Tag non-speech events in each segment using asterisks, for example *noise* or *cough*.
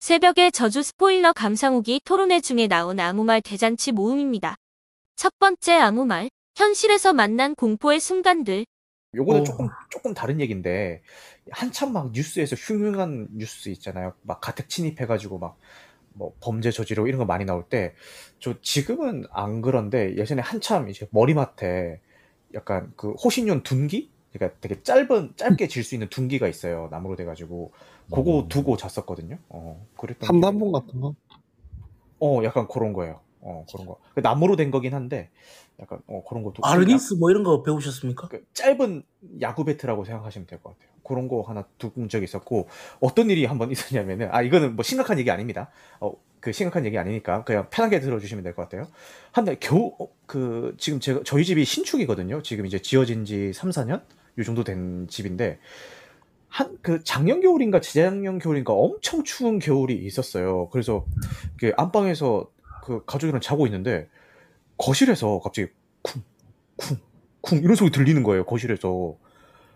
새벽의 저주 스포일러 감상후기 토론회 중에 나온 아무 말 대잔치 모음입니다. 첫 번째 아무 말, 현실에서 만난 공포의 순간들. 요거는 어. 조금 조금 다른 얘기인데 한참 막 뉴스에서 흉흉한 뉴스 있잖아요. 막 가택 침입해가지고 막 뭐 범죄 저지르고 이런 거 많이 나올 때 저 지금은 안 그런데 예전에 한참 이제 머리맡에 약간 그 호신용 둔기? 그러니까 되게 짧은 짧게 질 수 있는 둔기가 있어요. 나무로 돼가지고 그거 음. 두고 잤었거든요. 어 그랬던 기억이- 같은 거? 어 약간 그런 거예요. 어 그런 거. 그 나무로 된 거긴 한데 약간 어 그런 거 두고 아르기스 뭐 이런 거 배우셨습니까? 그 짧은 야구 배트라고 생각하시면 될 것 같아요. 그런 거 하나 두은 적이 있었고 어떤 일이 한번 *laughs* 있었냐면은 아 이거는 뭐 심각한 얘기 아닙니다. 어 그 심각한 얘기 아니니까 그냥 편하게 들어주시면 될 것 같아요. 한달 겨우 어, 그 지금 제가 저희 집이 신축이거든요. 지금 이제 지어진 지 3, 4년 요 정도 된 집인데 한 그 작년 겨울인가 재작년 겨울인가 엄청 추운 겨울이 있었어요. 그래서 그 안방에서 그 가족이랑 자고 있는데 거실에서 갑자기 쿵쿵쿵 이런 소리 들리는 거예요 거실에서.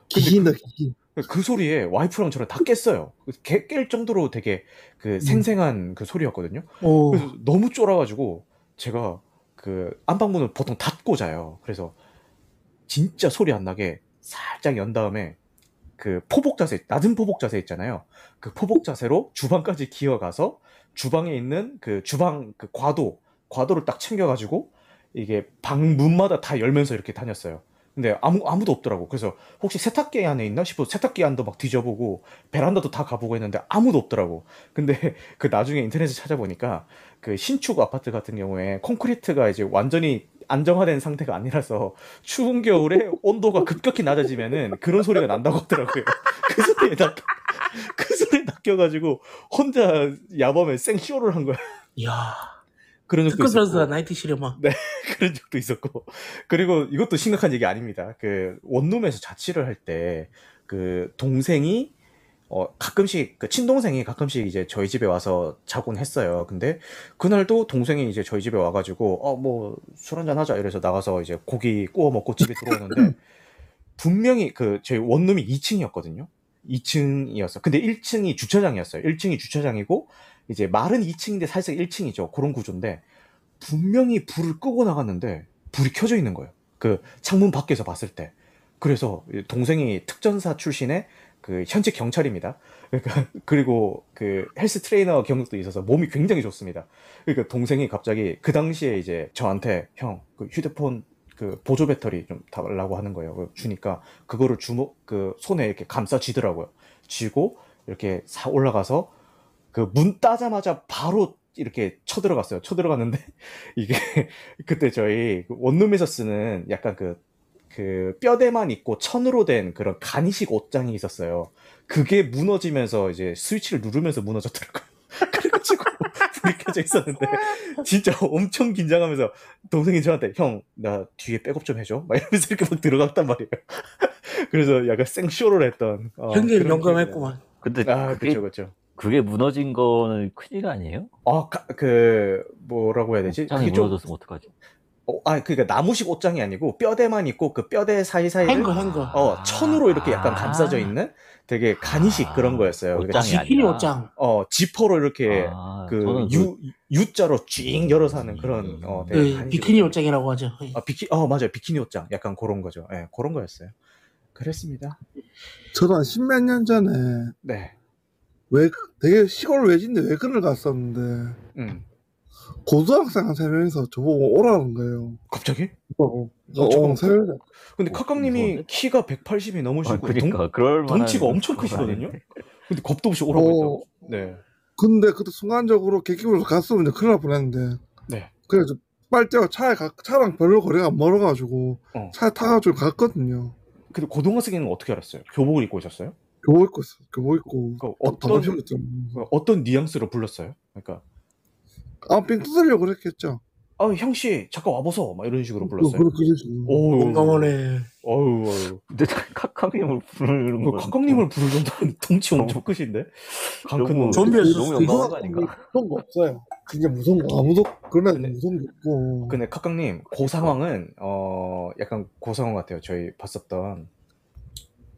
기신다 기신. 그 소리에 와이프랑 저랑 다 깼어요. 개- 깰 정도로 되게 그 생생한 그 소리였거든요. 오, 그래서 너무 쫄아가지고 제가 그 안방문을 보통 닫고 자요. 그래서 진짜 소리 안 나게 살짝 연 다음에 그 포복 자세 낮은 포복 자세 있잖아요. 그 포복 자세로 주방까지 기어가서 주방에 있는 그 주방 그 과도 과도를 딱 챙겨가지고 이게 방 문마다 다 열면서 이렇게 다녔어요. 근데 아무 아무도 없더라고. 그래서 혹시 세탁기 안에 있나 싶어 세탁기 안도 막 뒤져보고 베란다도 다 가보고 했는데 아무도 없더라고. 근데 *laughs* 그 나중에 인터넷에 찾아보니까 그 신축 아파트 같은 경우에 콘크리트가 이제 완전히 안정화된 상태가 아니라서 추운 겨울에 온도가 급격히 낮아지면은 그런 소리가 난다고 하더라고요. *laughs* 그 소리에 낚, 그 소리에 낚여가지고 혼자 야밤에 생쇼를 한 거야. 이야. 그런 적도 있었고. 나이트 실험아. *laughs* 그런 적도 있었고. 그리고 이것도 심각한 얘기 아닙니다. 그 원룸에서 자취를 할 때 그 동생이 어 가끔씩 그 친동생이 가끔씩 이제 저희 집에 와서 자곤 했어요. 근데 그날도 동생이 이제 저희 집에 와가지고 어 뭐 술 한잔 하자 이래서 나가서 이제 고기 구워 먹고 집에 들어오는데 *laughs* 분명히 그 저희 원룸이 2층이었거든요. 2층이었어. 근데 1층이 주차장이었어요. 1층이 주차장이고 이제 말은 2층인데 살짝 1층이죠. 그런 구조인데 분명히 불을 끄고 나갔는데 불이 켜져 있는 거예요. 그 창문 밖에서 봤을 때. 그래서 동생이 특전사 출신의 그 현직 경찰입니다. 그러니까 *laughs* 그리고 그 헬스 트레이너 경력도 있어서 몸이 굉장히 좋습니다. 그러니까 동생이 갑자기 그 당시에 이제 저한테 형 그 휴대폰 그 보조 배터리 좀 달라고 하는 거예요. 주니까 그거를 주먹 그 손에 이렇게 감싸 쥐더라고요. 쥐고 이렇게 사 올라가서 그 문 따자마자 바로 이렇게 쳐들어갔어요. 쳐들어갔는데 *laughs* 이게 그때 저희 그 원룸에서 쓰는 약간 그, 그 뼈대만 있고 천으로 된 그런 간이식 옷장이 있었어요. 그게 무너지면서 이제 스위치를 누르면서 무너졌더라고요. *laughs* 그래가지고 *laughs* 불이 켜져 있었는데 진짜 엄청 긴장하면서 동생이 저한테 형 나 뒤에 백업 좀 해줘 막 이러면서 이렇게 막 들어갔단 말이에요. *laughs* 그래서 약간 생쇼를 했던 어, 형님 그런 용감했구만. 근데. 아 그게, 그렇죠 그렇죠. 그게 무너진 거는 큰일 아니에요? 아그 뭐라고 해야 되지? 장이 무너졌으면 어떡하지? 어, 아, 그니까 나무식 옷장이 아니고 뼈대만 있고 그 뼈대 사이사이를 행거 행거. 어, 천으로 이렇게 약간 아. 감싸져 있는 되게 간이식 그런 거였어요. 그러니까 옷장이 지, 아니라. 비키니 옷장. 어, 지퍼로 이렇게 아, 그 저는 유, U자로 쥐잉 열어서 하는 그런 어, 되게 네, 간이식 비키니 옷장. 옷장이라고 하죠. 아, 비키 어, 맞아요. 비키니 옷장. 약간 그런 거죠. 예, 그런 거였어요. 그랬습니다. 저도 한 십몇 년 전에 네. 왜 되게 시골 외진데 외근을 갔었는데 음. 고등학생 한 세 명이서 저보고 오라는 거예요. 갑자기? 어, 어, 잠깐만. 어, 세 명. 근데 어, 카카님이 무서운데? 키가 180이 넘으시고 아, 그러니까 그럴 만한 덩치가 엄청 크시거든요. 근데 겁도 없이 오라고 어. 했다고. 네. 근데 그때 순간적으로 객기으로 갔으면 이제 큰일 날 뻔했는데 네. 그래서 빨대가 차에 가, 차랑 별로 거리가 안 멀어가지고 어. 차에 타가지고 갔거든요. 근데 고등학생은 어떻게 알았어요? 교복을 입고 오셨어요? 교복 입고 있어. 교복 입고 그 어떤 어떤 뉘앙스로 불렀어요? 그러니까 아빙 뜯으려고 그랬겠죠. 아 형씨 잠깐 와보소 막 이런 식으로 불렀어요. 그, 그, 그, 오, 공감하네. 어유, 어유. 근데 카카님을 부르는 그건 카카님을 부를 정도면 *laughs* 덩치 엄청 크신데? 강큰. 좀비였을 너무. 영광한 거 아닌가? 거 없어요. 진짜 무서운 거 아무도 그런 근데- 무서운 게 없고. 근데 카카님 그 상황은 어 약간 그 상황 같아요. 저희 봤었던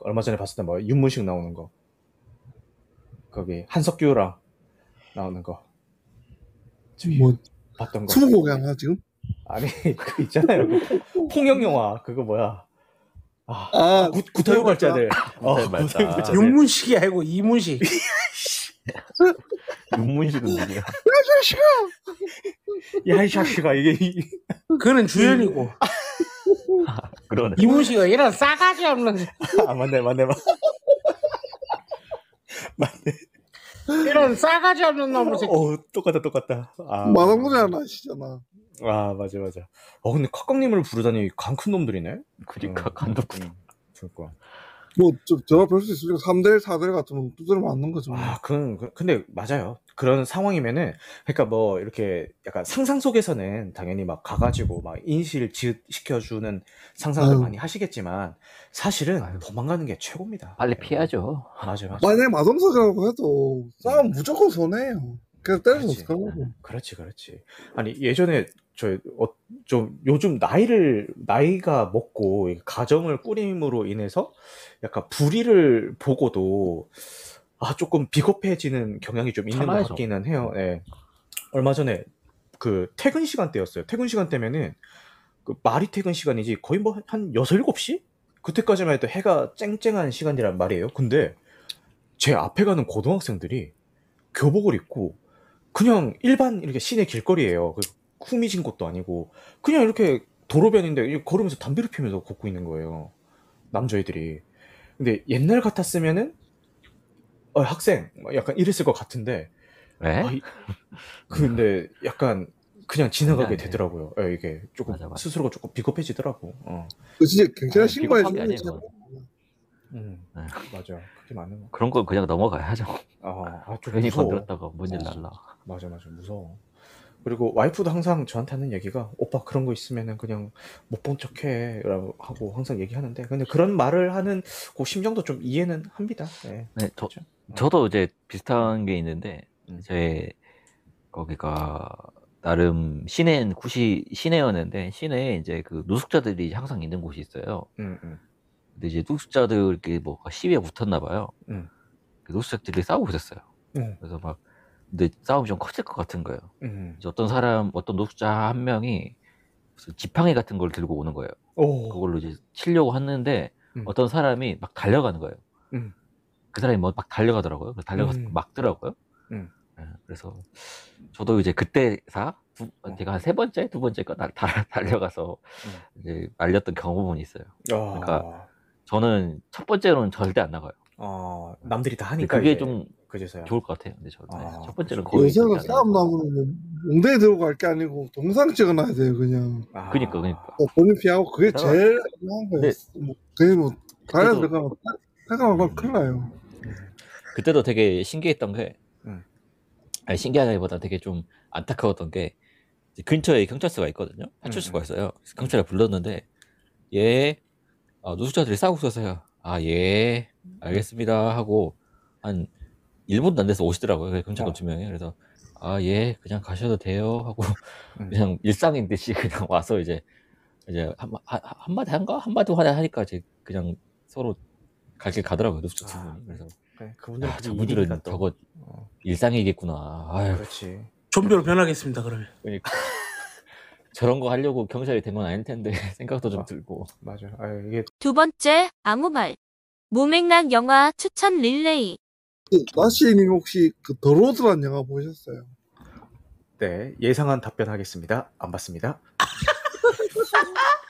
얼마 전에 봤었던 뭐 윤문식 나오는 거 거기 한석규랑 나오는 거 뭐 봤던 거. 스무고개 하나 지금? 아니 그 있잖아요. 그 폭- 폭력 영화 그거 뭐야? 아, 아 구, 구타의 발자들. 어, 발자들. 윤문식이 아니고 이문식. *laughs* 윤문식은 누구야? 야이 샤시가 이게 이- 그는 주연이고 *laughs* 그러네. 이문식은 이런 싸가지 없는 아 맞네 맞네 맞네. *laughs* 이런 싸가지 없는 놈의 새끼. 어 똑같다 똑같다. 아 마당도장 나시잖아. 아 맞아 맞아. 어 근데 칵kak님을 부르다니 강큰 놈들이네. 그러니까 음, 간독. 음, 그러니까. 뭐 저 저가 볼수 있으니까 3대1 4대1 같으면 두드려 맞는 거죠. 뭐. 아, 그, 그- 근데 맞아요. 그런 상황이면은, 그러니까 뭐 이렇게 약간 상상 속에서는 당연히 막 가가지고 막 인실 지읒 시켜주는 상상을 아유. 많이 하시겠지만 사실은 아유. 도망가는 게 최고입니다. 빨리 네. 피하죠. 맞아요, 맞아요. 만약에 마동석이라고 해도 싸움 무조건 손해예요. 그래서 때려서 그렇지. 그렇지, 그렇지. 아니 예전에 저 어, 좀 요즘 나이를 나이가 먹고 이 가정을 꾸림으로 인해서 약간 불의를 보고도 아 조금 비겁해지는 경향이 좀 있는 것 참아야죠. 같기는 해요. 예. 얼마 전에 그 퇴근 시간대였어요. 퇴근 시간대면은 그 말이 퇴근 시간이지 거의 뭐 한 6, 7시? 그때까지만 해도 해가 쨍쨍한 시간이란 말이에요. 근데 제 앞에 가는 고등학생들이 교복을 입고 그냥 일반 이렇게 시내 길거리예요. 그 후미진 곳도 아니고 그냥 이렇게 도로변인데 걸으면서 담배를 피면서 걷고 있는 거예요. 남자애들이. 근데 옛날 같았으면은 어, 학생 막 약간 이랬을 것 같은데 왜? 아, 이- 근데 약간 그냥 지나가게 아니, 아니. 되더라고요. 예, 이게 조금 맞아, 맞아. 스스로가 조금 비겁해지더라고. 어. 그 진짜 경찰에 아, 주는 아니에요, 게 음, 네. 맞아. 그게 맞는 거. 그런 건 그냥 넘어가야죠. 아, 아, 좀 *laughs* 괜히 무서워. 건드렸다가 뭔일 어. 날라. 맞아 맞아 무서워 그리고 와이프도 항상 저한테 하는 얘기가 오빠 그런 거 있으면은 그냥 못 본 척해 라고 하고 항상 얘기하는데 근데 그런 말을 하는 그 심정도 좀 이해는 합니다 네. 네, 저, 그렇죠. 저도 이제 비슷한 게 있는데, 음. 제, 거기가, 나름 시내, 구시, 시내였는데, 시내에 이제 그 노숙자들이 항상 있는 곳이 있어요. 음, 음. 근데 이제 노숙자들 이렇게 뭐 시위에 붙었나 봐요. 음. 그 노숙자들이 싸우고 있었어요. 음. 그래서 막, 근데 싸움이 좀 커질 것 같은 거예요. 음. 이제 어떤 사람, 어떤 노숙자 한 명이 무슨 지팡이 같은 걸 들고 오는 거예요. 오. 그걸로 이제 치려고 했는데 음. 어떤 사람이 막 달려가는 거예요. 음. 그 사람이 뭐 막 달려가더라고요. 달려가서 음. 막더라고요. 음. 예, 그래서 저도 이제 그때사 두, 어. 제가 한 세 번째, 두 번째가 날 달- 달려가서 음. 이제 말렸던 경험은 있어요. 아, 그러니까 저는 첫 번째로는 절대 안 나가요. 아, 남들이 다 하니까 그게 이제 좀 그제서야 좋을 것 같아요. 근데 저는 아, 첫 번째는. 거의 안 싸움. 나면 웅대에 들고 갈게 아니고 동상 찍어놔야 돼요 그냥. 아, 그니까, 그니까. 어, 본인 피하고 그게 제일 중요한 거예요. 뭐, 그게 뭐 가야 들어가면 생각하면 큰일 나요. 그때도 되게 신기했던 게, 음. 아니, 신기하기보다 되게 좀 안타까웠던 게, 이제 근처에 경찰서가 있거든요. 파출소가 음, 음. 있어요. 그래서 경찰에 불렀는데, 예, 아, 노숙자들이 싸우고 있어서요. 아, 예, 알겠습니다. 하고, 한 1분도 안 돼서 오시더라고요. 그래서 경찰관 어. 두 명이. 그래서, 아, 예, 그냥 가셔도 돼요. 하고, 음. 그냥 일상인 듯이 그냥 와서 이제, 이제 한, 한, 한마디 한가? 한마디 하니까 이제 그냥 서로 갈 길 가더라고요. 노숙자 두 아, 분이. 그래서, 그래, 그분들은 아, 저분들은 일이니까 또. 저거 어, 일상이겠구나. 아유, 그렇지 좀비로 변하겠습니다 그러면. 그러니까 *laughs* 저런 거 하려고 경찰이 된 건 아닐 텐데 *laughs* 생각도 좀 아. 들고. 맞아 아, 이게 두 번째, 아무 말. 무맥락 영화 추천 릴레이. 그, 나시님 혹시 그 더로드란 영화 보셨어요? 네 예상한 답변하겠습니다 안 봤습니다 *laughs*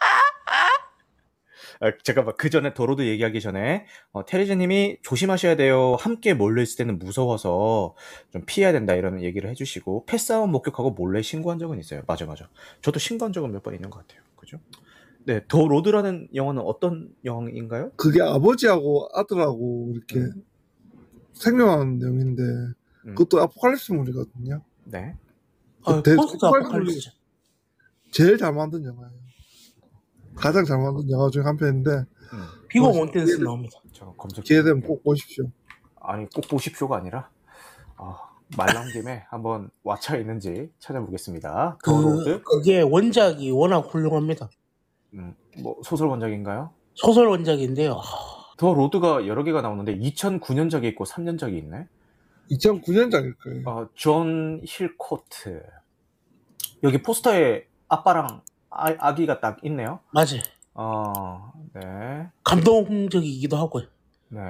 아, 잠깐만 그 전에 도로도 얘기하기 전에 어, 테리즈님이 조심하셔야 돼요. 함께 몰래 있을 때는 무서워서 좀 피해야 된다 이런 얘기를 해주시고 패싸움 목격하고 몰래 신고한 적은 있어요. 맞아 맞아. 저도 신고한 적은 몇 번 있는 것 같아요. 그죠? 네, 더 로드라는 영화는 어떤 영화인가요? 그게 아버지하고 아들하고 이렇게 음. 생존하는 내용인데 음, 그것도 아포칼립스물이거든요. 네. 아, 대- 포스트 폭발 아포칼립스. 제일 잘 만든 영화예요. 가장 잘 만든 영화 중에 한 편인데 음, 비고 포스트- 모텐슨 나옵니다. 저 검색. 기회 되면 꼭 보십시오. 아니 꼭 보십시오가 아니라 아, 말 나온 김에 한번 왓챠 있는지 찾아보겠습니다. 더 로드. 그게 원작이 워낙 훌륭합니다. 음, 뭐 소설 원작인가요? 소설 원작인데요. 아, 더 로드가 여러 개가 나오는데 2009년작이 있고 3년작이 있네. 2009년작일 거예요. 어, 존 힐코트. 여기 포스터에 아빠랑 아, 아기가 딱 있네요. 맞아. 어, 네. 감동적이기도 하고 네.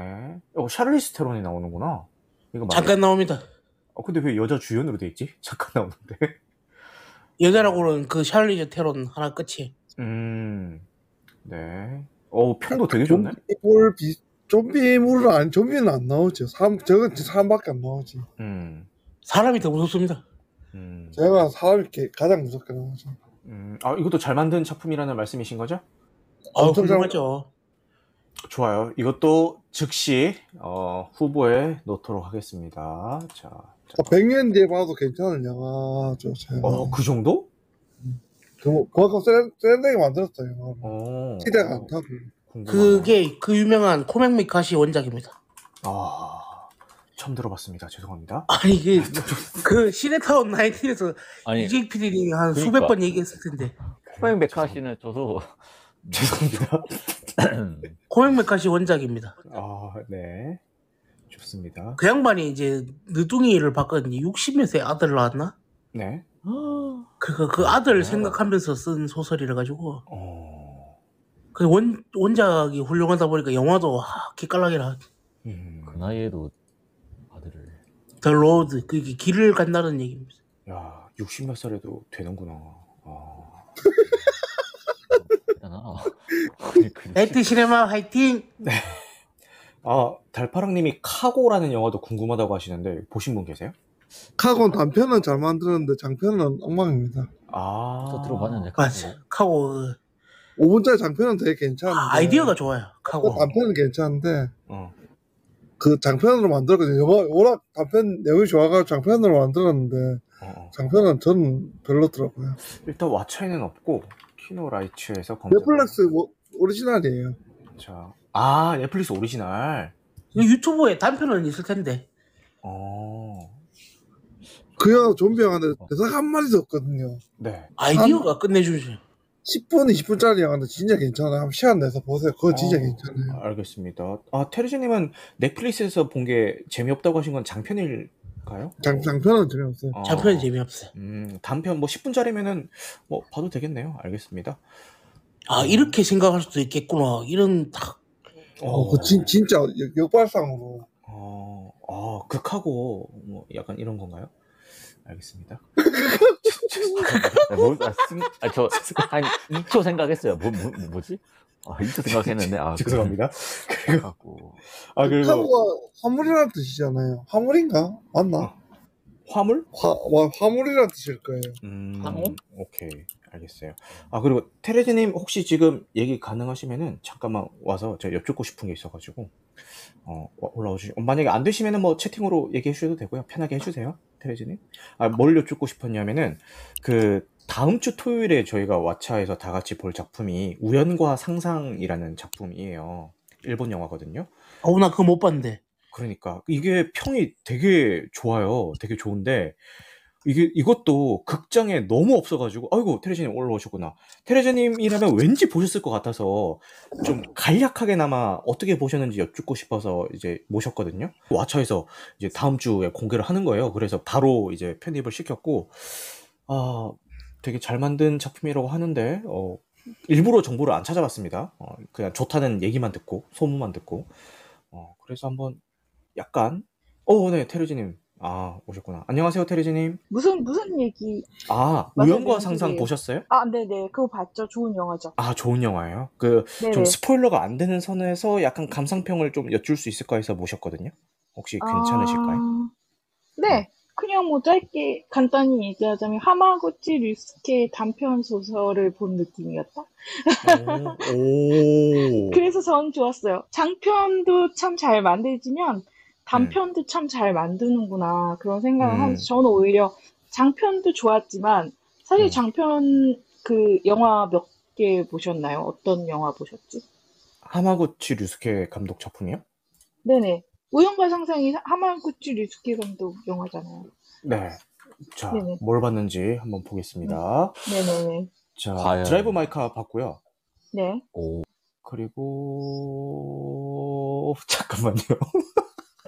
어, 샤를리스 테론이 나오는구나. 이거 맞아요? 잠깐 나옵니다. 어, 근데 왜 여자 주연으로 돼 있지? *laughs* 잠깐 나오는데. 여자라고는 그 샬리즈 테론 하나 끝이. 음, 네. 어, 평도 되게 좋네. 좀비물 비 좀비물은 안 좀비는 안 나오죠. 사람 저건 사람밖에 안 나오지. 음, 사람이 더 무섭습니다. 음, 제가 사람이 게- 가장 무섭게 나오죠. 음. 아, 이것도 잘 만든 작품이라는 말씀이신 거죠? 아 엄청 잘- 훌륭하죠. 좋아요. 이것도 즉시 어, 후보에 넣도록 하겠습니다. 자, 자. 100년 뒤에 봐도 괜찮은 영화죠. 제가. 어, 그 정도? 그, 그만큼 세련, 세련되게 만들었어요. 어, 기대가 안 타고. 그게 그 유명한 코맹 미카시 원작입니다. 아, 처음 들어봤습니다. 죄송합니다. 아니 그, *laughs* 그 시네타운 19에서 아니 이재익 PD님이 한 그러니까. 수백 번 얘기했을 텐데 코맹 메카시는 저도 *laughs* 죄송합니다. *laughs* 코맹 미카시 원작입니다. 아, 네. 좋습니다. 그 양반이 이제 늦둥이를 봤거든요. 60몇세 아들 낳았나? 네. *gasps* 그, 그 아들 생각하면서 쓴 소설이라 가지고 어, 그 원, 원작이 훌륭하다 보니까 영화도 하, 기깔나게라 음, 그 나이에도 더 로드 그 길을 간다는 얘기입니다. 야, 60몇 살에도 되는구나. 아, 대단하다. 아니, 그- 나이트 시네마 화이팅! 아, 달파랑님이 카고라는 영화도 궁금하다고 하시는데 보신 분 계세요? 카곤 단편은 잘 만들었는데 장편은 엉망입니다. 아, 저 들어봤는데 맞아. 카고 그 5분짜리 장편은 되게 괜찮은데. 아, 아이디어가 좋아요. 카고. 단편은 괜찮은데 어, 그 장편으로 만들었거든요. 영화 워낙 단편 내용이 좋아가지고 장편으로 만들었는데 어, 어. 장편은 전 별로더라고요. 일단 왓챠에는 없고 키노라이츠에서 검색. 넷플릭스 오- 오리지널이에요. 자, 아 넷플릭스 오리지널. 유튜브에 단편은 있을 텐데. 어, 그 영화 좀비 영화인데 대사 한 마디도 없거든요. 네. 아이디어가 끝내주죠. 10분, 20분짜리 영화인데 진짜 괜찮아요. 한번 시간 내서 보세요. 그거 진짜 어, 괜찮아요. 알겠습니다. 아 테르즈님은 넷플릭스에서 본 게 재미없다고 하신 건 장편일까요? 장, 장편은 재미없어요. 어, 장편이 재미없어요. 음, 단편 뭐 10분짜리면은 뭐 봐도 되겠네요. 알겠습니다. 아, 이렇게 생각할 수도 있겠구나. 이런 딱. 어, 그 진, 진짜 역- 역발상으로. 어, 아, 극하고 뭐 약간 이런 건가요? 알겠습니다. *laughs* 아, 뭐, 아, 승, 아, 저, 한 2초 생각했어요. 뭐, 뭐, 뭐지? 아, 2초 생각했는데, 아. 죄송합니다. 그래갖고. 아 그리고 화무가 화물이라는 뜻이잖아요. 화물인가? 맞나? 화물? 화, 와, 화물이라는 뜻일 거예요. 음, 황홀? 오케이, 알겠어요. 아 그리고 테레즈님 혹시 지금 얘기 가능하시면은 잠깐만 와서 제가 여쭙고 싶은 게 있어가지고 어 와- 올라와 주시. 만약에 안 되시면은 뭐 채팅으로 얘기해 주셔도 되고요. 편하게 해주세요, 테레즈님. 아 뭘 여쭙고 싶었냐면은 그 다음 주 토요일에 저희가 왓챠에서 다 같이 볼 작품이 우연과 상상이라는 작품이에요. 일본 영화거든요. 어우, 나 그거 못 봤는데. 그러니까 이게 평이 되게 좋아요. 되게 좋은데 이게 이것도 극장에 너무 없어가지고 아이고 테레즈님 올라오셨구나. 테레즈님이라면 왠지 보셨을 것 같아서 좀 간략하게나마 어떻게 보셨는지 여쭙고 싶어서 이제 모셨거든요. 왓챠에서 이제 다음 주에 공개를 하는 거예요. 그래서 바로 이제 편입을 시켰고 아 되게 잘 만든 작품이라고 하는데 어 일부러 정보를 안 찾아봤습니다. 어, 그냥 좋다는 얘기만 듣고 소문만 듣고 어 그래서 한번 약간 어네 테레즈님 아 오셨구나. 안녕하세요 테레즈님. 무슨 무슨 얘기? 아 우연과 상상? 보셨어요? 아, 네네, 그거 봤죠. 좋은 영화죠. 아 좋은 영화예요. 그좀 네네. 스포일러가 안 되는 선에서 약간 감상평을 좀 여쭐 수 있을까 해서 모셨거든요. 혹시 괜찮으실까요? 아, 네, 그냥 뭐 짧게 간단히 얘기하자면 하마구치 류스케 단편 소설을 본 느낌이었다. 오, 오. *laughs* 그래서 전 좋았어요. 장편도 참 잘 만들지만 단편도 참잘 만드는구나 그런 생각을 음. 하면서 저는 오히려 장편도 좋았지만 사실 음. 장편 그 영화 몇 개 보셨나요? 어떤 영화 보셨지? 하마구치 류스케 감독 작품이요? 네네. 우연과 상상이 하마구치 류스케 감독 영화잖아요. 네. 자, 네네. 뭘 봤는지 한번 보겠습니다. 네 네네. 자, 과연. 드라이브 마이카 봤고요. 네. 그리고 잠깐만요. *laughs*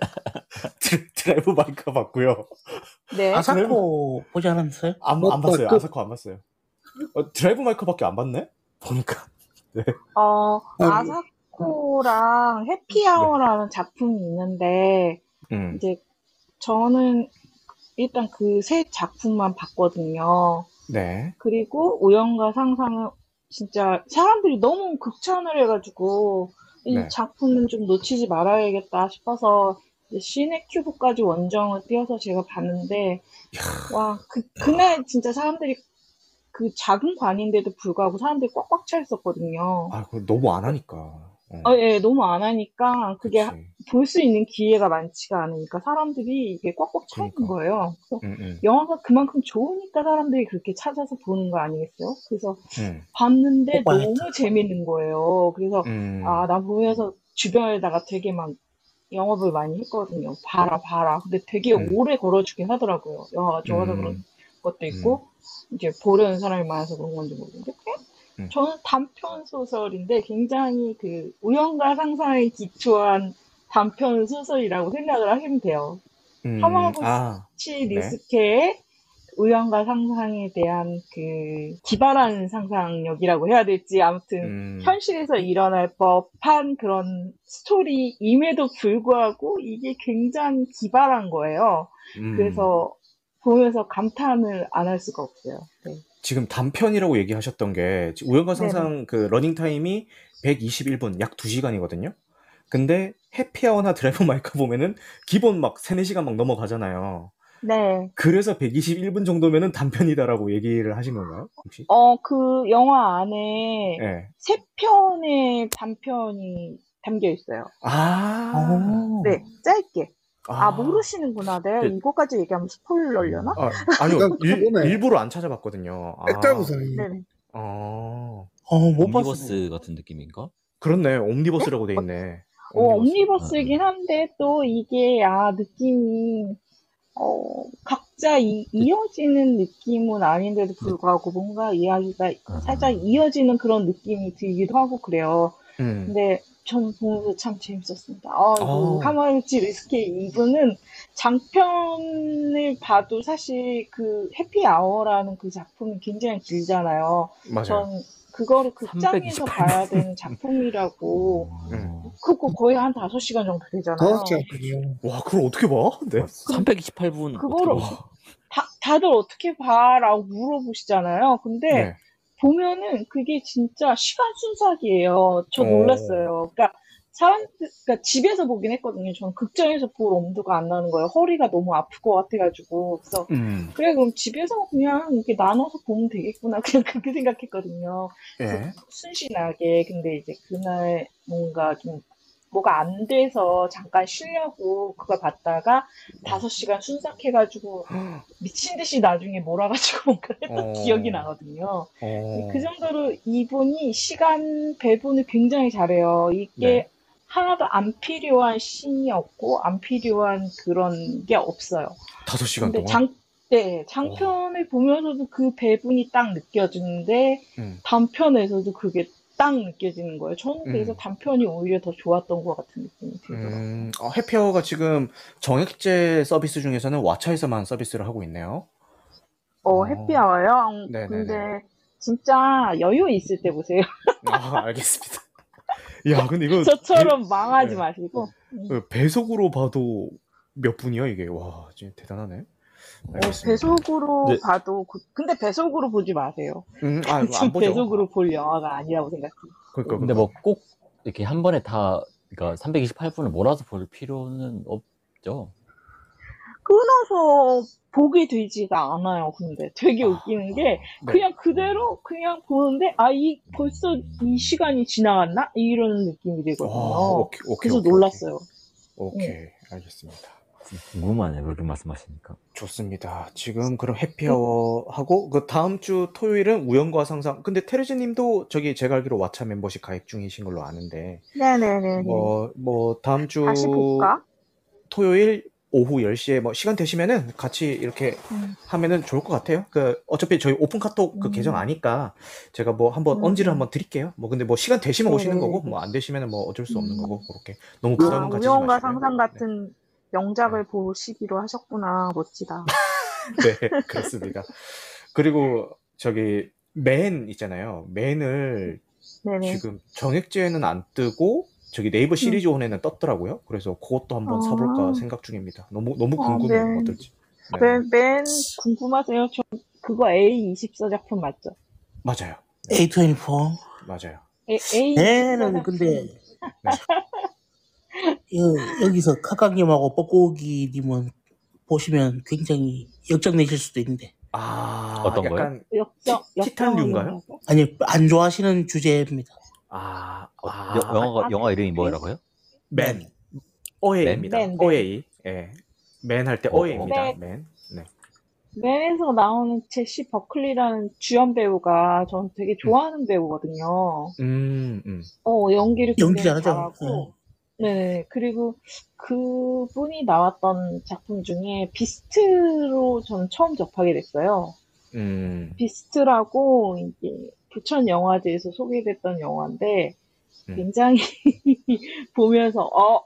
*laughs* 드- 드라이브 마이 카 봤고요. 네. 아사코 보지 않았어요? 안, 뭐, 안 봤어요. 그- 아사코 안 봤어요. 어, 드라이브 마이 카밖에 안 봤네? 보니까. *laughs* 어, 아이고. 아사코랑 해피아워라는 작품이 있는데, 음. 이제 저는 일단 그 세 작품만 봤거든요. 네. 그리고 우연과 상상은 진짜 사람들이 너무 극찬을 해가지고 이 네. 작품은 좀 놓치지 말아야겠다 싶어서 시네큐브까지 원정을 띄어서 제가 봤는데 와 그 그날 진짜 사람들이 그 작은 관인데도 불구하고 사람들이 꽉꽉 차 있었거든요. 아, 그거 너무 안 하니까. 어, 어, 예, 너무 안 하니까 그게. 볼 수 있는 기회가 많지가 않으니까 사람들이 이게 꽉꽉 차 있는 그러니까. 거예요. 그래서 음, 음, 영화가 그만큼 좋으니까 사람들이 그렇게 찾아서 보는 거 아니겠어요? 그래서 음, 봤는데. 너무 재밌는 거예요. 그래서 음. 아, 나 보면서 주변에다가 되게 막 영업을 많이 했거든요. 봐라, 봐라. 근데 되게 음. 오래 걸어주긴 하더라고요. 영화가 좋아서 음. 그런 것도 있고, 이제 보려는 사람이 많아서 그런 건지 모르겠는데, 음. 저는 단편 소설인데 굉장히 그 우연과 상상에 기초한 단편 소설이라고 생각을 하시면 돼요. 음. 하마구치 아, 치 네. 리스케의 우연과 상상에 대한 그 기발한 상상력이라고 해야 될지 아무튼 음. 현실에서 일어날 법한 그런 스토리임에도 불구하고 이게 굉장히 기발한 거예요. 음. 그래서 보면서 감탄을 안 할 수가 없어요. 네. 지금 단편이라고 얘기하셨던 게 우연과 상상 그 러닝 타임이 121분 약 2시간이거든요. 근데 해피아워나 드라이브 마이 카 보면은 기본 막 3, 4시간 막 넘어가잖아요. 네. 그래서 121분 정도면은 단편이다라고 얘기를 하신 건가요? 혹시? 어, 그 영화 안에 네. 세 편의 단편이 담겨 있어요. 아. 어. 네, 짧게. 아, 모르시는구나. 내가 그- 이거까지 얘기하면 스포일러려나? 아, 아니요. 그냥 일, 그거네. 일부러 안 찾아봤거든요. 아. 액달부상이. 네네. 어. 어, 못 봤어. 옴니버스 같은 느낌인가? 그렇네. 옴니버스라고 돼 있네. 어, 옴니버스이긴 한데 또 이게 아 느낌이 어 각자 이, 이어지는 느낌은 아닌데도 불구하고 뭔가 이야기가 살짝 이어지는 그런 느낌이 들기도 하고 그래요. 음. 근데 전 보면서 참 재밌었습니다. 아, 그 아. 하마유치 리스케 2부는 장편을 봐도 사실 그 해피 아워라는 그 작품이 굉장히 길잖아요. 맞아요. 전 그거를 극장에서 328 봐야 되는 작품이라고 음. 그거 거의 한 5시간 정도 되잖아요. 다섯 시간이요. 와, 그걸 어떻게 봐? 네. 328분. 그거를 다, 다들 어떻게 봐라고 물어보시잖아요. 근데 네. 보면은 그게 진짜 시간 순삭이에요. 저 어. 놀랐어요. 그러니까 사람들, 그러니까 집에서 보긴 했거든요. 저는 극장에서 볼 엄두가 안 나는 거예요. 허리가 너무 아플 것 같아가지고. 그래서 음. 그래 그럼 집에서 그냥 이렇게 나눠서 보면 되겠구나. *laughs* 그냥 그렇게 생각했거든요. 예. 순신하게. 근데 이제 그날 뭔가 좀 뭐가 안 돼서 잠깐 쉬려고 그걸 봤다가 다섯 시간 순삭해가지고 *gasps* 미친 듯이 나중에 몰아가지고 뭔가 했던 어. 기억이 나거든요. 어. 그 정도로 이분이 시간 배분을 굉장히 잘해요. 이게 네. 하나도 안 필요한 씬이 없고 안 필요한 그런 게 없어요. 다섯 시간 근데 동안. 장, 네, 장편을 보면서도 그 배분이 딱 느껴지는데 음. 단편에서도 그게 딱 느껴지는 거예요. 저는 그래서 음. 단편이 오히려 더 좋았던 것 같은 느낌이 들더라고요. 음, 어, 해피아워가 지금 정액제 서비스 중에서는 왓챠에서만 서비스를 하고 있네요. 어, 어. 해피아워요? 음, 네네네. 근데 진짜 여유 있을 때 보세요. *laughs* 아, 알겠습니다. 야, 근데 이거 저처럼 망하지 네. 마시고. 음. 배, 배속으로 봐도 몇 분이야 이게? 와, 진짜 대단하네. 어. 배속으로 네. 봐도, 그- 근데 배속으로 보지 마세요. 음, 아, 안전 보죠. 배속으로 볼 영화가 아니라고 생각해요. 그러니까, 근데 뭐 꼭 이렇게 한 번에 다 그러니까 328분을 몰아서 볼 필요는 없죠. 끊어서 보게 되지가 않아요, 근데. 되게 아, 웃기는 게, 네. 그냥 그대로 그냥 보는데, 아, 이, 벌써 이 시간이 지나갔나? 이런 느낌이 들거든요. 아, 오케이, 오케이, 그래서 오케이, 놀랐어요. 오케이, 오케이. 알겠습니다. 궁금하네 그렇게 말씀하시니까. 좋습니다. 지금 그럼 해피아워 하고 그 다음 주 토요일은 우연과 상상. 근데 테르즈님도 저기 제가 알기로 왓챠 멤버십 가입 중이신 걸로 아는데 네네네. 뭐뭐 다음 주 다시 볼까? 토요일 오후 10시에 뭐 시간 되시면은 같이 이렇게 음. 하면은 좋을 것 같아요. 그 어차피 저희 오픈 카톡 그 음. 계정 아니까 제가 뭐 한번 음. 언지를 한번 드릴게요. 뭐 근데 뭐 시간 되시면 오시는 네네네. 거고 뭐 안 되시면은 뭐 어쩔 수 없는 음. 거고 그렇게 너무 아, 부담 갖지 우연과 마시고요. 상상 같은 명작을 보시기로 하셨구나. 멋지다. *laughs* 네, 그렇습니다. 그리고 저기 맨 있잖아요. 맨을 네네. 지금 정액제에는 안 뜨고 저기 네이버 시리즈온에는 떴더라고요. 그래서 그것도 한번 아. 사볼까 생각 중입니다. 너무 너무 어, 궁금해요. 네. 어떨지. 네. 맨, 맨 궁금하세요? 저 그거 A24 작품 맞죠? 맞아요. A24. 맞아요. A, A24 얘는 작품. 근데 *laughs* 여, 여기서 카카님하고 뻐꾸기님은 보시면 굉장히 역정 내실 수도 있는데 아, 어떤 거요? 약간 역정, 티탄류인가요? 아니 안 좋아하시는 주제입니다. 아, 어, 아 여- 영화가 아, 영화 이름이 그래요? 뭐라고요? 맨 어에이입니다. 맨, 맨. 어에이. 예. 맨할 때 어, 어에이입니다. 맨. 맨. 네. 맨에서 나오는 제시 버클리라는 주연 배우가 저는 되게 좋아하는 배우거든요. 음, 음. 어, 연기를 연기. 잘하고. 네, 그리고 그분이 나왔던 작품 중에 비스트로 저는 처음 접하게 됐어요. 음. 비스트라고 이제 부천 영화제에서 소개됐던 영화인데 음. 굉장히 *laughs* 보면서 어,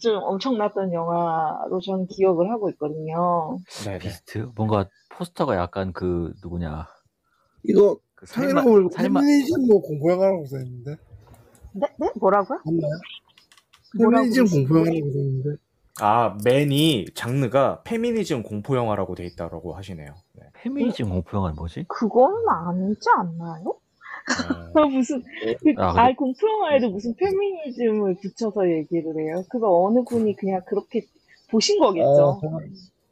좀 엄청났던 영화로 저는 기억을 하고 있거든요. 네, 네. 비스트 뭔가 포스터가 약간 그 누구냐 이거 그 살인마 살인마 말고 살인마 페미니즘 뭐 공포 영화라고 써있는데 네, 네, 뭐라고요? 맞나요? 뭐라고 페미니즘 그러시죠? 공포 영화라고 써있는데 아, 맨이 장르가 페미니즘 공포 영화라고 돼 있다고 하시네요. 네. 페미니즘 공포 영화는 뭐지? 그거는 아니지 않나요? 어, 아, *laughs* 무슨 그, 아, 아, 그래? 공포 영화에도 무슨 페미니즘을 붙여서 얘기를 해요. 그거 어느 분이 그냥 그렇게 보신 거겠죠. 아,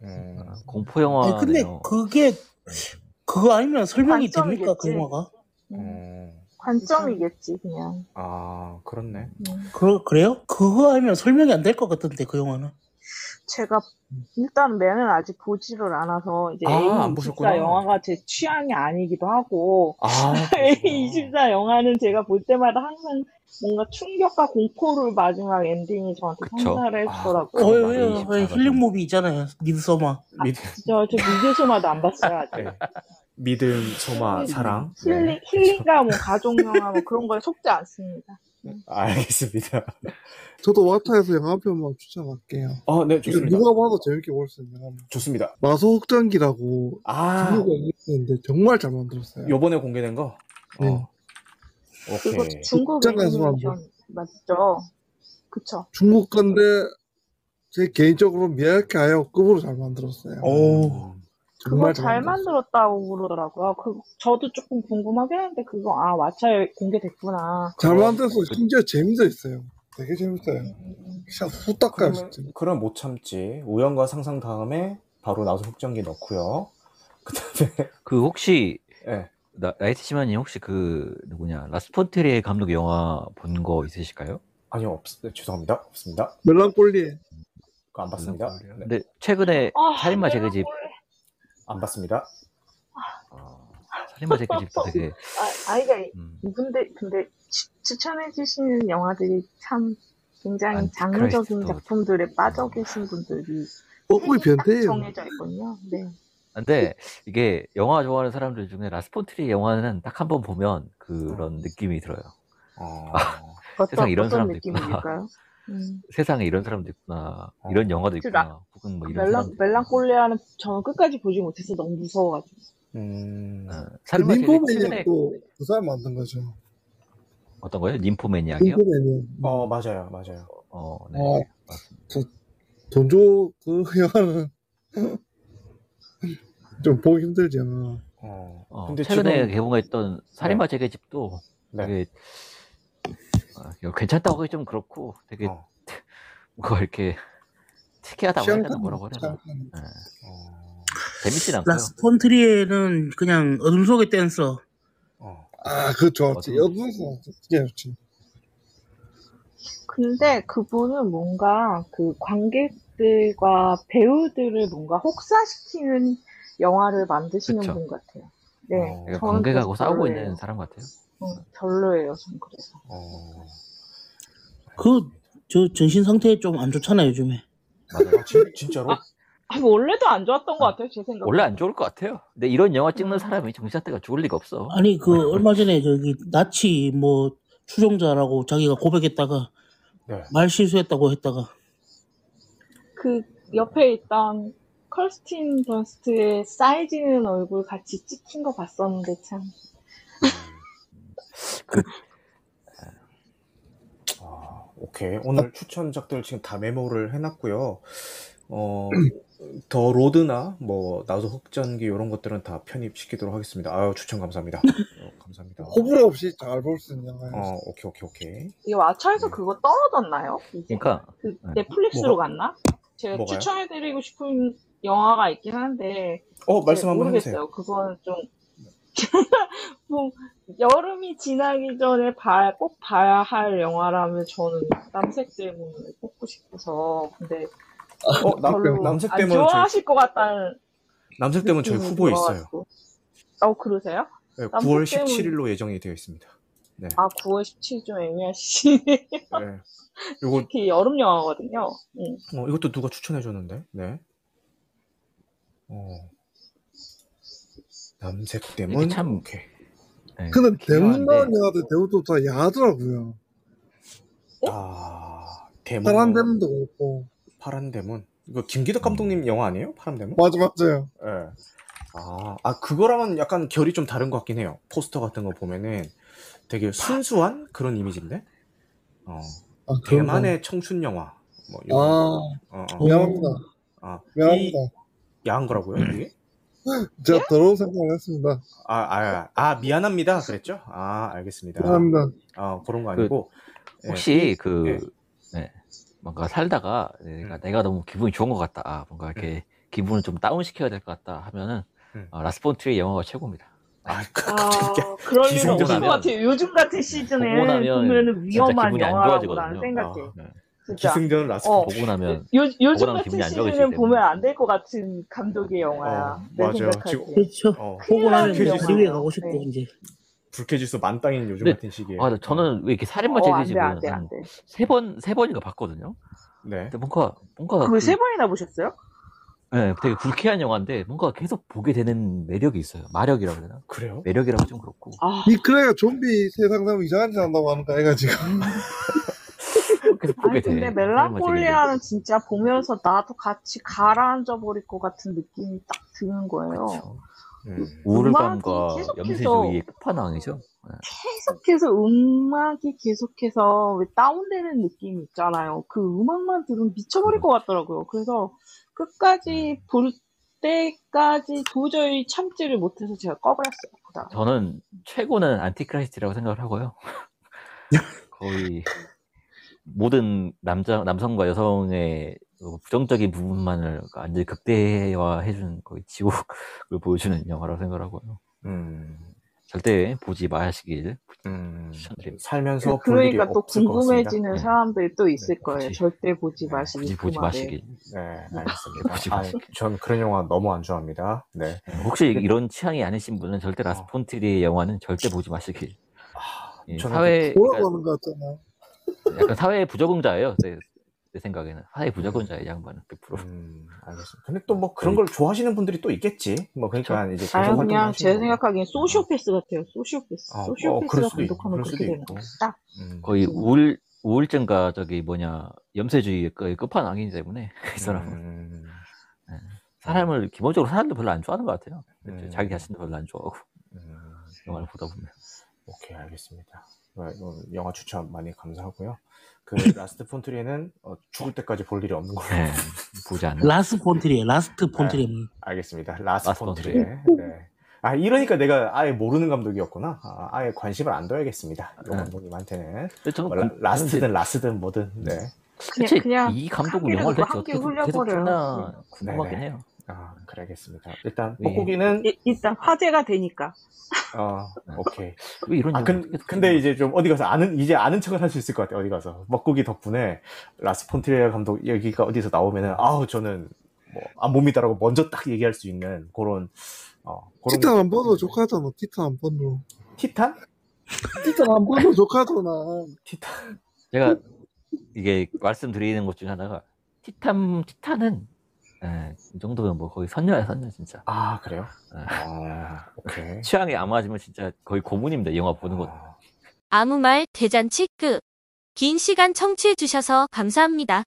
음. 아, 공포 아니, 영화네요. 근데 그게 그거 아니면 설명이. 됩니까 그 영화가? 음, 어, 관점이겠지 그냥. 아, 그렇네. 음. 그 그래요? 그거 아니면 설명이 안 될 것 같던데 그 영화는. 제가 일단 맨은 아직 보지를 않아서 이제 아, 안 보셨구나. A24 영화가 제 취향이 아니기도 하고 아, *laughs* A24 영화는 제가 볼 때마다 항상 뭔가 충격과 공포를 마지막 엔딩이 저한테 그쵸. 선사를 아, 해주더라고요. 어, 왜, 말이 왜, 있죠. 힐링 무비 있잖아요. 미드소마. 믿, 저, 저 미드소마도 안 봤어요 아직. 네. 믿음, 소마, 사랑. 힐링, 네. 힐링과 뭐 가족 영화 뭐 그런 거에 속지 않습니다. 알겠습니다. 저도 와타에서 영화 한 편만 추천할게요. 어, 네, 이거 좋습니다. 누가 봐도 재밌게 볼 수 있는 영화. 좋습니다. 마소흑전기라고 아, 중국어 있는데 정말 잘 만들었어요. 요번에 공개된 거? 네. 어. 그거 오케이. 중국 극장에서 애니메이션 맞죠? 그쵸? 중국 건데 제 개인적으로 미야케 아야 급으로 잘 만들었어요. 오. 그거 정말 잘 만들었어요. 만들었다고 그러더라고요. 그, 저도 조금 궁금하긴 했는데, 그거, 아, 왓챠에 공개됐구나. 잘 만들어서 심지어 재미도 있어요. 되게 재밌어요. 그냥 후딱 가요 진짜. 그럼 못 참지. 우연과 상상 다음에 바로 나도 흑전기 넣고요. 그 다음에, 그 혹시 예. 나, 나이트 시마님 혹시 그 누구냐 라스폰트리에 감독 영화 본 거 있으실까요? 아니요, 없, 네, 죄송합니다. 없습니다. 멜랑콜리에 그거 안 봤습니다. 네, 근데 최근에 아, 살인마 재개집 안 봤습니다. 어, 살인마 잭의 집도 되게 아, 아이가, 음, 이분들, 근데, 추, 추천해주시는 영화들이 참, 굉장히 안티크라이스트도 장르적인 작품들에 빠져 계신 분들이 뻐꾸이 딱 변태예요. 정해져 있거든요. 네. 아, 근데 이게 영화 좋아하는 사람들 중에 라스 폰 트리에 영화는 딱 한 번 보면 그런 어. 느낌이 들어요. 어. 아, *laughs* 세상에 이런 사람도 있구나. 느낌일까요? 음. 세상에 이런 사람도 있구나. 어. 이런 영화도 있구나. 라- 혹은 뭐 이런 멜랑, 사람도 멜랑콜리아는 저는 끝까지 보지 못해서 너무 무서워가지고. 음. 어, 그 그 림포맨이또 그 사람 만든 거죠. 어떤 거예요? 림포맨이야기요? 림포맨이 어, 어, 맞아요. 맞아요. 어, 네. 어. 맞습니다. 돈조그 *laughs* 영화는 좀 보기 힘들지 영화. 어, 어, 근데 최근에 지금, 개봉했던 살인마 재개집도 네. 되게 아, 이거 괜찮다고 하기 좀 그렇고 되게 어, *laughs* 뭐가 이렇게 특이하다고 해야 되나 뭐라고 해야 되나. 네. 어, 재밌진 않고요 라스폰트리에는 그냥 어둠 속의 댄서. 어, 아, 그거 좋았지. 여두에서 진짜 좋지. 근데 그분은 뭔가 그 관객 들과 배우들을 뭔가 혹사시키는 영화를 만드시는 그쵸. 분 같아요. 네. 어, 그러니까 저는 관객하고 싸우고 별로예요. 있는 사람 같아요 응, 별로예요, 전 그래서. 어. 그, 저 정신 상태 좀 안 좋잖아요, 요즘에. 맞아요 아, 진, 진짜로? 아, 원래도 안 좋았던 것 같아요, 제 생각에. 원래 안 좋을 것 같아요 근데 이런 영화 찍는 사람이 정신 상태가 좋을 리가 없어 아니, 그, 얼마 전에 저기, 나치 뭐, 추종자라고 자기가 고백했다가, 네. 말 실수했다고 했다가, 그 옆에 있던 컬스틴 더스트의 사이즈는 얼굴 같이 찍힌 거 봤었는데 참. 아, 오케이. 오늘 추천작들 지금 다 메모를 해놨고요. 어, 더 로드나 뭐 나도 흑전기 이런 것들은 다 편입시키도록 하겠습니다. 아유 추천 감사합니다. 어, 감사합니다. 호불호 없이 잘 볼 수 있는 영화예요. 어, 오케이 오케이 오케이. 이 왓챠에서 그거 떨어졌나요? 이제? 그러니까 그 네. 넷플릭스로 뭐가? 갔나? 제가 뭐가요? 추천해드리고 싶은 영화가 있긴 한데 어 말씀 잘 한번 모르겠어요. 해주세요. 그거는 좀 *laughs* 뭐, 여름이 지나기 전에 봐, 꼭 봐야 할 영화라면 저는 남색 때문을 뽑고 싶어서 근데 어 남, 별로 남색 안 때문에 저희 좋아하실 것 같다는 남색 때문에 저희 후보에 있어요. 어 그러세요? 네, 남색 9월 때문- 17일로 예정이 되어 있습니다. 네. 아 9월 17일 좀 애매하시네. 네. 요거 *laughs* 이게 여름 영화거든요. 응. 어, 이것도 누가 추천해 줬는데. 네. 어. 남색 때문. 이게 참- 오케이. 네, 근데 대문 필요한데 나온 영화들 대우도 다 야하더라고요. 아, 대문. 파란 대문도 그렇고. 파란 대문. 이거 김기덕 감독님 영화 아니에요? 파란 대문? 맞아, 맞아요. 예. 아, 아, 그거랑은 약간 결이 좀 다른 것 같긴 해요. 포스터 같은 거 보면은 되게 순수한 그런 이미지인데? 어, 아, 대만의 청춘 영화. 뭐, 거. 이런 거. 아, 어, 어. 오. 미안합니다. 아, 이 미안합니다. 야한 거라고요, 이게? 제가 더러운 생각을 했습니다. 아, 아, 아, 미안합니다. 그랬죠? 아, 알겠습니다. 미안합니다. 아, 그런 거 그, 아니고. 예, 혹시 이- 그 예. 네, 뭔가 살다가 내가, 음. 내가 너무 기분이 좋은 것 같다. 아, 뭔가 이렇게 기분을 좀 다운 시켜야 될 것 같다 하면은 음. 어, 라스폰트의 영화가 최고입니다. 아, 그- 갑자기. 아, *laughs* 그럴 일은 기승전 없을 것 하면- 같아요. 요즘 같은 시즌에 보고 나면 보면은 진짜 위험한 기분이 안 영화라고 좋아지거든요. 나는 생각해. 아, 네. 진짜. 기승전 라스트. 어. 보고 나면 요, 요즘 같은 기분이 안 좋아지기 시즌은 때문에. 보면 안 될 것 같은 감독의 영화야. 어, 내 맞아요. 생각하기에. 지금- 그렇죠. 어, 보고 나면 큰일 집에 영화예요. 가고 싶고 네. 이제 불쾌지수 만땅인 요즘 근데- 같은 시기에. 아, 저는 왜 이렇게 살인마 어, 안 돼, 시리즈를 안 돼, 안 돼. 세번 세 번인가 봤거든요. 네. 근데 뭔가 뭔가 그걸 그- 세 번이나 보셨어요? 네, 되게 불쾌한 영화인데 뭔가 계속 보게 되는 매력이 있어요. 마력이라고 해야 되나? 그래요? 매력이라고 좀 그렇고. 아, 이 그래가 좀비 세상 되면 이상한 짓 한다고 하는 거 아이가 지금. *laughs* 계속 보게 아니 돼. 근데 멜랑콜리아는 진짜 보면서 나도 같이 가라앉아 버릴 것 같은 느낌이 딱 드는 거예요. 그렇죠. 음. 우울감과 염세주의의 끝판왕이죠. 네. 계속해서 음악이 계속해서 왜 다운되는 느낌이 있잖아요. 그 음악만 들으면 미쳐버릴 것 같더라고요. 그래서 끝까지 볼 때까지 도저히 참지를 못해서 제가 꺼버렸어요. 그다음. 저는 최고는 안티크라이스트라고 생각을 하고요. *laughs* 거의 모든 남자 남성과 여성의 그 부정적인 부분만을 완전히 극대화해주는 거의 지옥을 보여주는 영화라고 생각을 하고요. 음. 절대 보지 마시길 음. 추천드립니다. 살면서 그러니까 또 것. 궁금해지는 네. 사람들이 또 있을 네, 거예요. 절대 보지 네, 그 보지. 마시길. 네, 알겠습니다. *laughs* 보지 아, 마시길. 전 그런 영화 너무 안 좋아합니다. 네. 혹시 이런 취향이 아니신 분은 절대 어. 라스폰트리의 영화는 절대 보지 마시길. 아, 예, 저는 사회 뭐라고 그러니까 하는 거 같잖아. 약간 사회 부적응자예요. 내, 내 생각에는 사회 부적응자의 양반은 100%. 음, 알겠습니다. 근데 또 뭐 그런 걸 좋아하시는 분들이 또 있겠지. 뭐 그러니까 이제 계속 아니 활동을 그냥 제. 생각하기엔 소시오패스 같아요. 소시오패스. 어, 어, 소시오패스가 있- 감독하면 그렇게 되는. 딱. 음. 거의 우울 우울증과 저기 뭐냐 염세주의의 그 끝판왕이기 때문에 *laughs* 이 사람은 음, 사람을 기본적으로 사람도 별로 안 좋아하는 것 같아요. 음. 자기 자신도 별로 안 좋아하고 음, 영화를 보다 보면. 오케이, 알겠습니다. 네, 이거 영화 추천 많이 감사하고요. 그 *laughs* 라스 폰 트리에는 어, 죽을 때까지 볼 일이 없는 걸로 네, *laughs* 보지 않는. 라스트 폰트리에 라스트 폰트리에 알겠습니다. 라스 폰 트리에. 네. 아 이러니까 내가 아예 모르는 감독이었구나. 아, 아예 관심을 안 둬야겠습니다. 이 네. 감독님한테는 뭐 라, 그- 라스트든 라스든 뭐든. 네. 대체 그냥 이 감독은 영화를 대체 어떻게 계속 흘려버려요. 찍나 궁금하긴 네네. 해요. 아 그래야겠습니다. 일단 네. 뻐꾸기는 이- 일단 화제가 되니까. 어 오케이. 왜 이런 아, 근, 근데? 이제 좀 어디 가서 아는, 이제 아는 척을 할 수 있을 것 같아요, 어디 가서. 뻐꾸기 덕분에 라스 폰트리에 감독 여기가 어디서 나오면은, 아우, 저는 뭐, 안 봅니다라고 먼저 딱 얘기할 수 있는 그런, 어, 그런. 티탄 한 번도 족하잖아. 티탄 한 번도. 티탄? 티탄 한 번도 족하잖아. 티탄. 제가 이게 말씀드리는 것 중에 하나가 티탄 티탄은 예, 이 정도면 뭐 거의 선녀야 선녀 진짜. 아, 그래요? 네. 아, 오케이. *laughs* 취향이 안 맞으면 진짜 거의 고문입니다. 이 영화 보는 거. 아, 아무 말 대잔치 끝. 긴 시간 청취해주셔서 감사합니다.